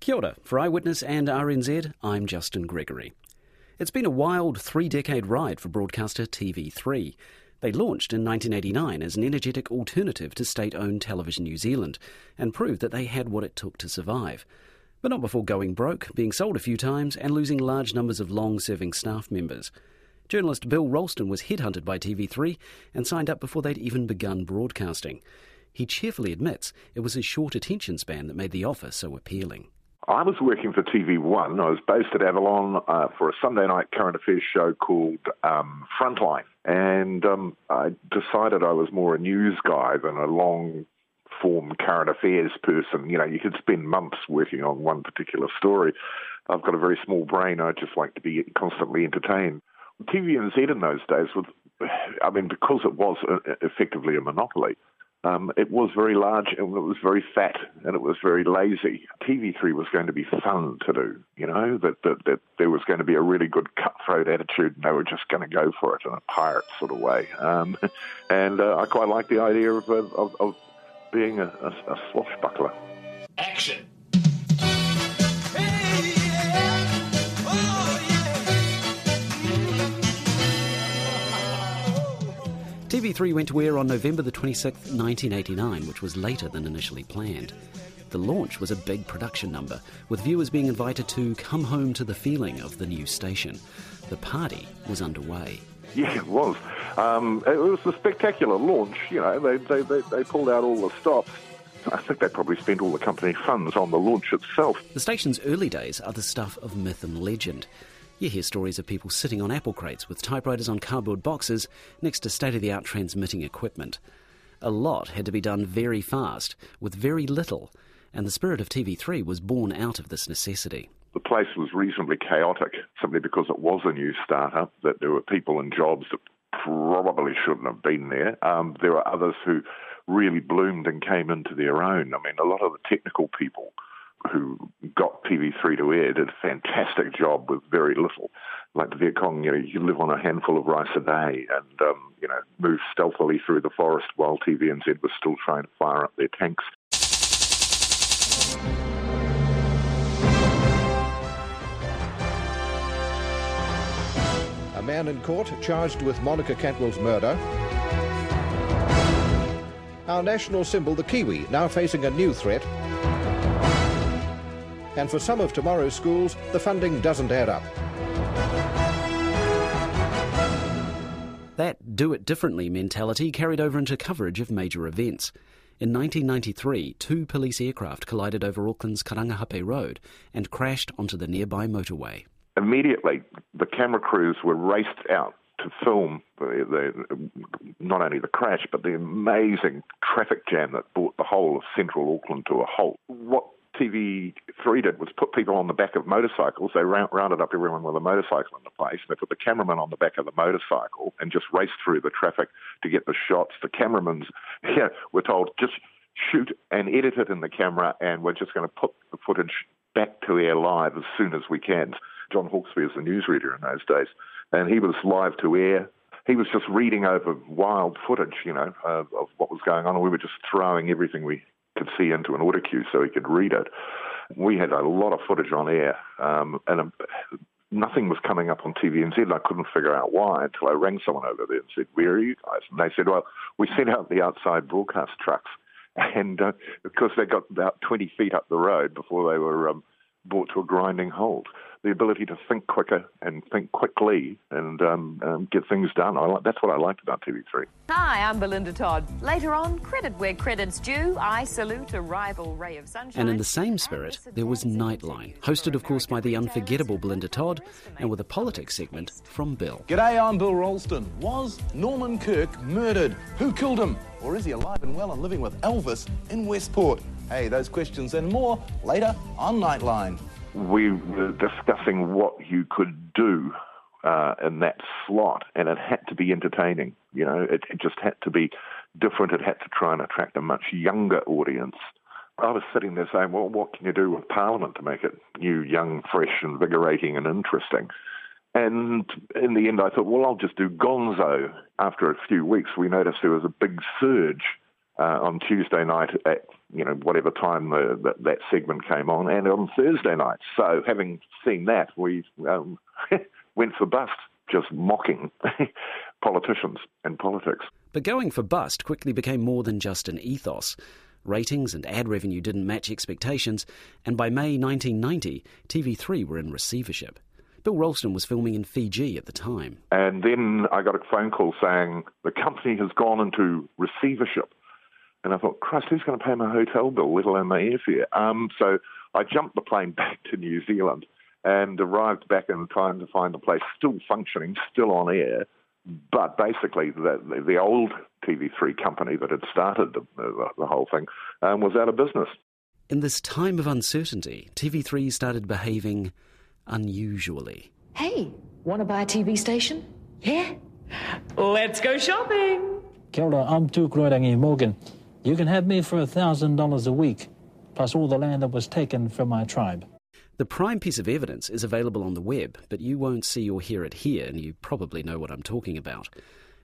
Kia ora. For Eyewitness and RNZ, I'm Justin Gregory. It's been a wild three decade ride for broadcaster TV3. They launched in 1989 as an energetic alternative to state owned Television New Zealand and proved that they had what it took to survive. But not before going broke, being sold a few times, and losing large numbers of long serving staff members. Journalist Bill Ralston was headhunted by TV3 and signed up before they'd even begun broadcasting. He cheerfully admits it was his short attention span that made the offer so appealing. I was working for TV1. I was based at Avalon uh, for a Sunday night current affairs show called um, Frontline. And um, I decided I was more a news guy than a long form current affairs person. You know, you could spend months working on one particular story. I've got a very small brain. I just like to be constantly entertained. TVNZ in those days was, I mean, because it was uh, effectively a monopoly, um, it was very large and it was very fat and it was very lazy. TV3 was going to be fun to do, you know, that, that, that there was going to be a really good cutthroat attitude and they were just going to go for it in a pirate sort of way. Um, and uh, I quite like the idea of, of, of being a, a, a swashbuckler. action. TV3 went to air on November the 26th, 1989, which was later than initially planned. The launch was a big production number, with viewers being invited to come home to the feeling of the new station. The party was underway. Yeah, it was. Um, it was a spectacular launch. You know, they, they, they, they pulled out all the stops. I think they probably spent all the company funds on the launch itself. The station's early days are the stuff of myth and legend. You hear stories of people sitting on apple crates with typewriters on cardboard boxes next to state of the art transmitting equipment. A lot had to be done very fast, with very little, and the spirit of TV3 was born out of this necessity. The place was reasonably chaotic simply because it was a new startup, that there were people in jobs that probably shouldn't have been there. Um, there were others who really bloomed and came into their own. I mean, a lot of the technical people who got TV3 to air did a fantastic job with very little. Like the Viet Cong, you know, you live on a handful of rice a day and, um, you know, move stealthily through the forest while TVNZ was still trying to fire up their tanks. A man in court charged with Monica Cantwell's murder. Our national symbol, the Kiwi, now facing a new threat. And for some of tomorrow's schools, the funding doesn't add up. That do it differently mentality carried over into coverage of major events. In 1993, two police aircraft collided over Auckland's Karangahape Road and crashed onto the nearby motorway. Immediately, the camera crews were raced out to film the, the, not only the crash, but the amazing traffic jam that brought the whole of central Auckland to a halt. What TV3 did was put people on the back of motorcycles. They round, rounded up everyone with a motorcycle in the place. They put the cameraman on the back of the motorcycle and just raced through the traffic to get the shots. The cameramans yeah, were told just shoot and edit it in the camera, and we're just going to put the footage back to air live as soon as we can. John Hawkesby was the newsreader in those days, and he was live to air. He was just reading over wild footage, you know, of, of what was going on, and we were just throwing everything we could see into an audio cue so he could read it. We had a lot of footage on air, um, and um, nothing was coming up on TVNZ, and I couldn't figure out why until I rang someone over there and said, "Where are you guys?" And they said, "Well, we sent out the outside broadcast trucks." And uh, because they got about 20 feet up the road before they were um, brought to a grinding halt. The ability to think quicker and think quickly and um, um, get things done. I like, that's what I liked about TV3. Hi, I'm Belinda Todd. Later on, credit where credit's due. I salute a rival ray of sunshine. And in the same spirit, there was Nightline, hosted, of course, by the unforgettable Belinda Todd, and with a politics segment from Bill. G'day, I'm Bill Ralston. Was Norman Kirk murdered? Who killed him? Or is he alive and well and living with Elvis in Westport? Hey, those questions and more later on Nightline. We were discussing what you could do uh, in that slot, and it had to be entertaining. You know, it, it just had to be different. It had to try and attract a much younger audience. I was sitting there saying, well, what can you do with Parliament to make it new, young, fresh, invigorating, and interesting? And in the end, I thought, well, I'll just do Gonzo. After a few weeks, we noticed there was a big surge uh, on Tuesday night at you know whatever time the, that, that segment came on, and on Thursday night. So having seen that, we um, went for bust, just mocking politicians and politics. But going for bust quickly became more than just an ethos. Ratings and ad revenue didn't match expectations, and by May 1990, TV3 were in receivership. Bill Ralston was filming in Fiji at the time. And then I got a phone call saying the company has gone into receivership. And I thought, Christ, who's going to pay my hotel bill, let alone my airfare? Um, so I jumped the plane back to New Zealand and arrived back in time to find the place still functioning, still on air. But basically, the, the old TV3 company that had started the, the, the whole thing um, was out of business. In this time of uncertainty, TV3 started behaving unusually. Hey, want to buy a TV station? Yeah? Let's go shopping. Kia ora, I'm Tukoroirangi Morgan. You can have me for a $1,000 a week, plus all the land that was taken from my tribe. The prime piece of evidence is available on the web, but you won't see or hear it here, and you probably know what I'm talking about.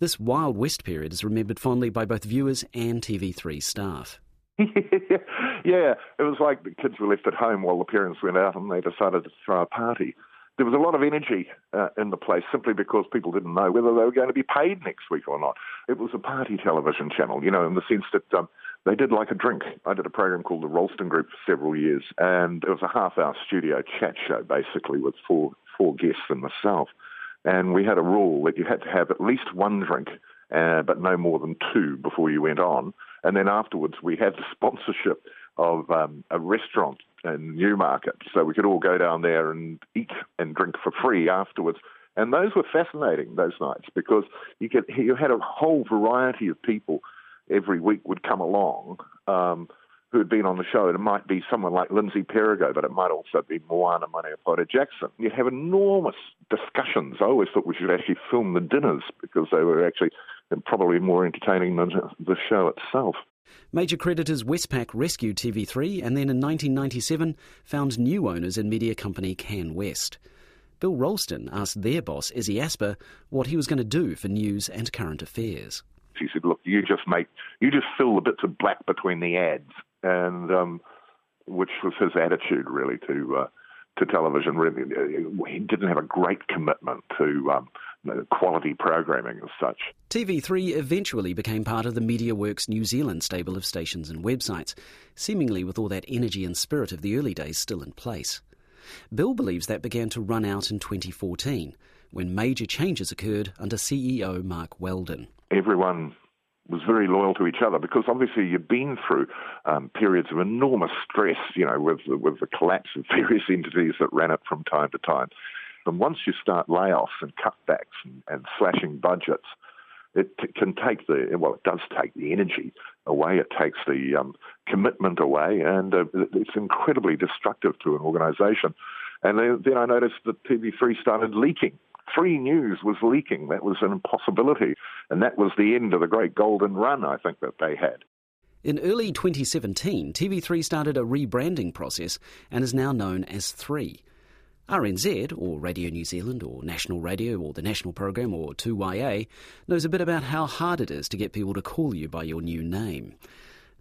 This Wild West period is remembered fondly by both viewers and TV3 staff. yeah, it was like the kids were left at home while the parents went out and they decided to throw a party. There was a lot of energy uh, in the place simply because people didn't know whether they were going to be paid next week or not. It was a party television channel, you know, in the sense that um, they did like a drink. I did a program called The Ralston Group for several years, and it was a half hour studio chat show basically with four, four guests and myself. And we had a rule that you had to have at least one drink, uh, but no more than two before you went on. And then afterwards, we had the sponsorship of um, a restaurant in Newmarket, so we could all go down there and eat and drink for free afterwards. And those were fascinating those nights because you you had a whole variety of people every week would come along um, who had been on the show. And it might be someone like Lindsay Perigo, but it might also be Moana Maniapoto Jackson. You'd have enormous discussions. I always thought we should actually film the dinners because they were actually probably more entertaining than the show itself. Major creditors Westpac rescued TV3 and then in 1997 found new owners in media company CanWest. Bill Ralston asked their boss, Izzy Asper, what he was going to do for news and current affairs. He said, "Look, you just make, you just fill the bits of black between the ads," and um, which was his attitude really to uh, to television. Really, he didn't have a great commitment to um, quality programming as such. TV3 eventually became part of the MediaWorks New Zealand stable of stations and websites, seemingly with all that energy and spirit of the early days still in place. Bill believes that began to run out in 2014 when major changes occurred under CEO Mark Weldon everyone was very loyal to each other because obviously you've been through um, periods of enormous stress, you know, with with the collapse of various entities that ran it from time to time. And once you start layoffs and cutbacks and, and slashing budgets, it t- can take the well, it does take the energy away. It takes the um, commitment away, and uh, it's incredibly destructive to an organisation. And then, then I noticed that TV3 started leaking Three News was leaking. That was an impossibility. And that was the end of the great golden run, I think, that they had. In early 2017, TV3 started a rebranding process and is now known as 3. RNZ, or Radio New Zealand, or National Radio, or the National Program, or 2YA, knows a bit about how hard it is to get people to call you by your new name.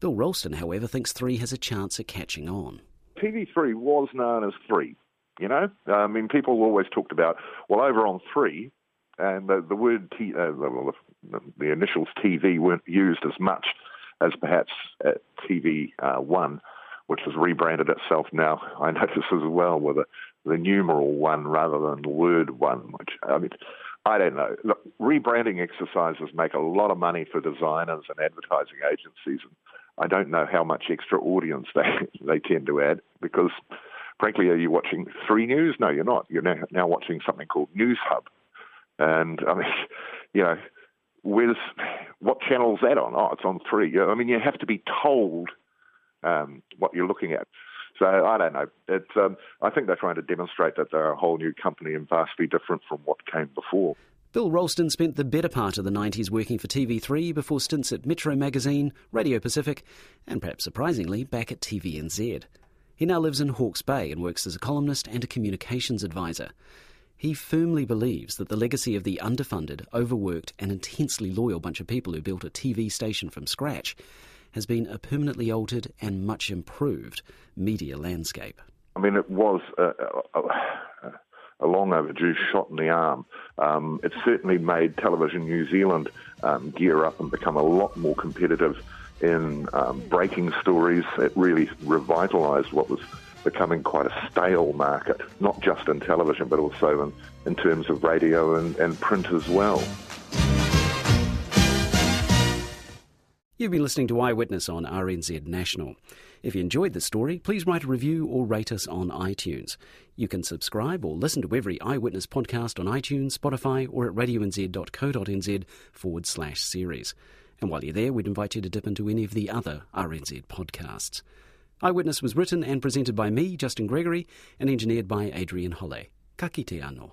Bill Ralston, however, thinks 3 has a chance at catching on. TV3 was known as 3 you know, I mean, people always talked about well, over on three, and the, the word T, uh, the, the, initials TV weren't used as much as perhaps at TV uh, one, which has rebranded itself now. I notice as well with the, the numeral one rather than the word one, which I mean. I don't know. Look, rebranding exercises make a lot of money for designers and advertising agencies. And I don't know how much extra audience they they tend to add because frankly, are you watching Three News? No, you're not. You're now, now watching something called Newshub. And I mean, you know, where's what channel's that on? Oh, it's on Three. I mean, you have to be told um, what you're looking at. So I don't know. It's, um, I think they're trying to demonstrate that they're a whole new company and vastly different from what came before. Bill Ralston spent the better part of the 90s working for TV3 before stints at Metro Magazine, Radio Pacific, and perhaps surprisingly, back at TVNZ. He now lives in Hawke's Bay and works as a columnist and a communications advisor. He firmly believes that the legacy of the underfunded, overworked, and intensely loyal bunch of people who built a TV station from scratch has been a permanently altered and much improved media landscape. I mean, it was a, a, a long overdue shot in the arm. Um, it certainly made Television New Zealand um, gear up and become a lot more competitive in um, breaking stories. It really revitalised what was becoming quite a stale market, not just in television, but also in, in terms of radio and, and print as well. You've been listening to Eyewitness on RNZ National. If you enjoyed the story, please write a review or rate us on iTunes. You can subscribe or listen to every Eyewitness podcast on iTunes, Spotify, or at radionz.co.nz forward slash series. And while you're there, we'd invite you to dip into any of the other RNZ podcasts. Eyewitness was written and presented by me, Justin Gregory, and engineered by Adrian Holle. Ka kite anō.